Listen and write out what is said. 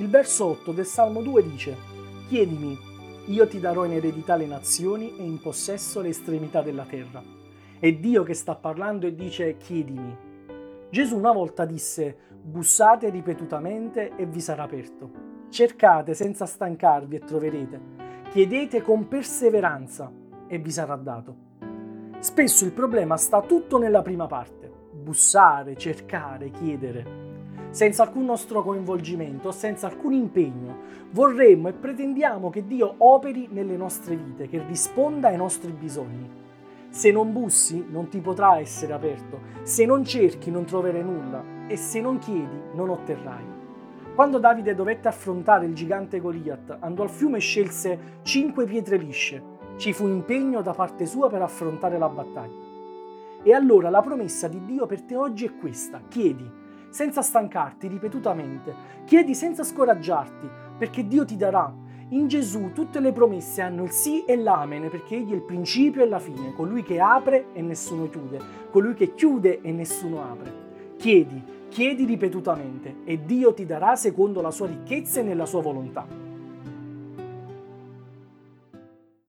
Il verso 8 del Salmo 2 dice, Chiedimi, io ti darò in eredità le nazioni e in possesso le estremità della terra. È Dio che sta parlando e dice, chiedimi. Gesù una volta disse, bussate ripetutamente e vi sarà aperto. Cercate senza stancarvi e troverete. Chiedete con perseveranza e vi sarà dato. Spesso il problema sta tutto nella prima parte, bussare, cercare, chiedere. Senza alcun nostro coinvolgimento, senza alcun impegno, vorremmo e pretendiamo che Dio operi nelle nostre vite, che risponda ai nostri bisogni. Se non bussi non ti potrà essere aperto, se non cerchi non troverai nulla e se non chiedi non otterrai. Quando Davide dovette affrontare il gigante Goliath, andò al fiume e scelse cinque pietre lisce ci fu impegno da parte sua per affrontare la battaglia. E allora la promessa di Dio per te oggi è questa. Chiedi, senza stancarti ripetutamente. Chiedi senza scoraggiarti, perché Dio ti darà. In Gesù tutte le promesse hanno il sì e l'amen, perché Egli è il principio e la fine, colui che apre e nessuno chiude, colui che chiude e nessuno apre. Chiedi, chiedi ripetutamente, e Dio ti darà secondo la sua ricchezza e nella sua volontà.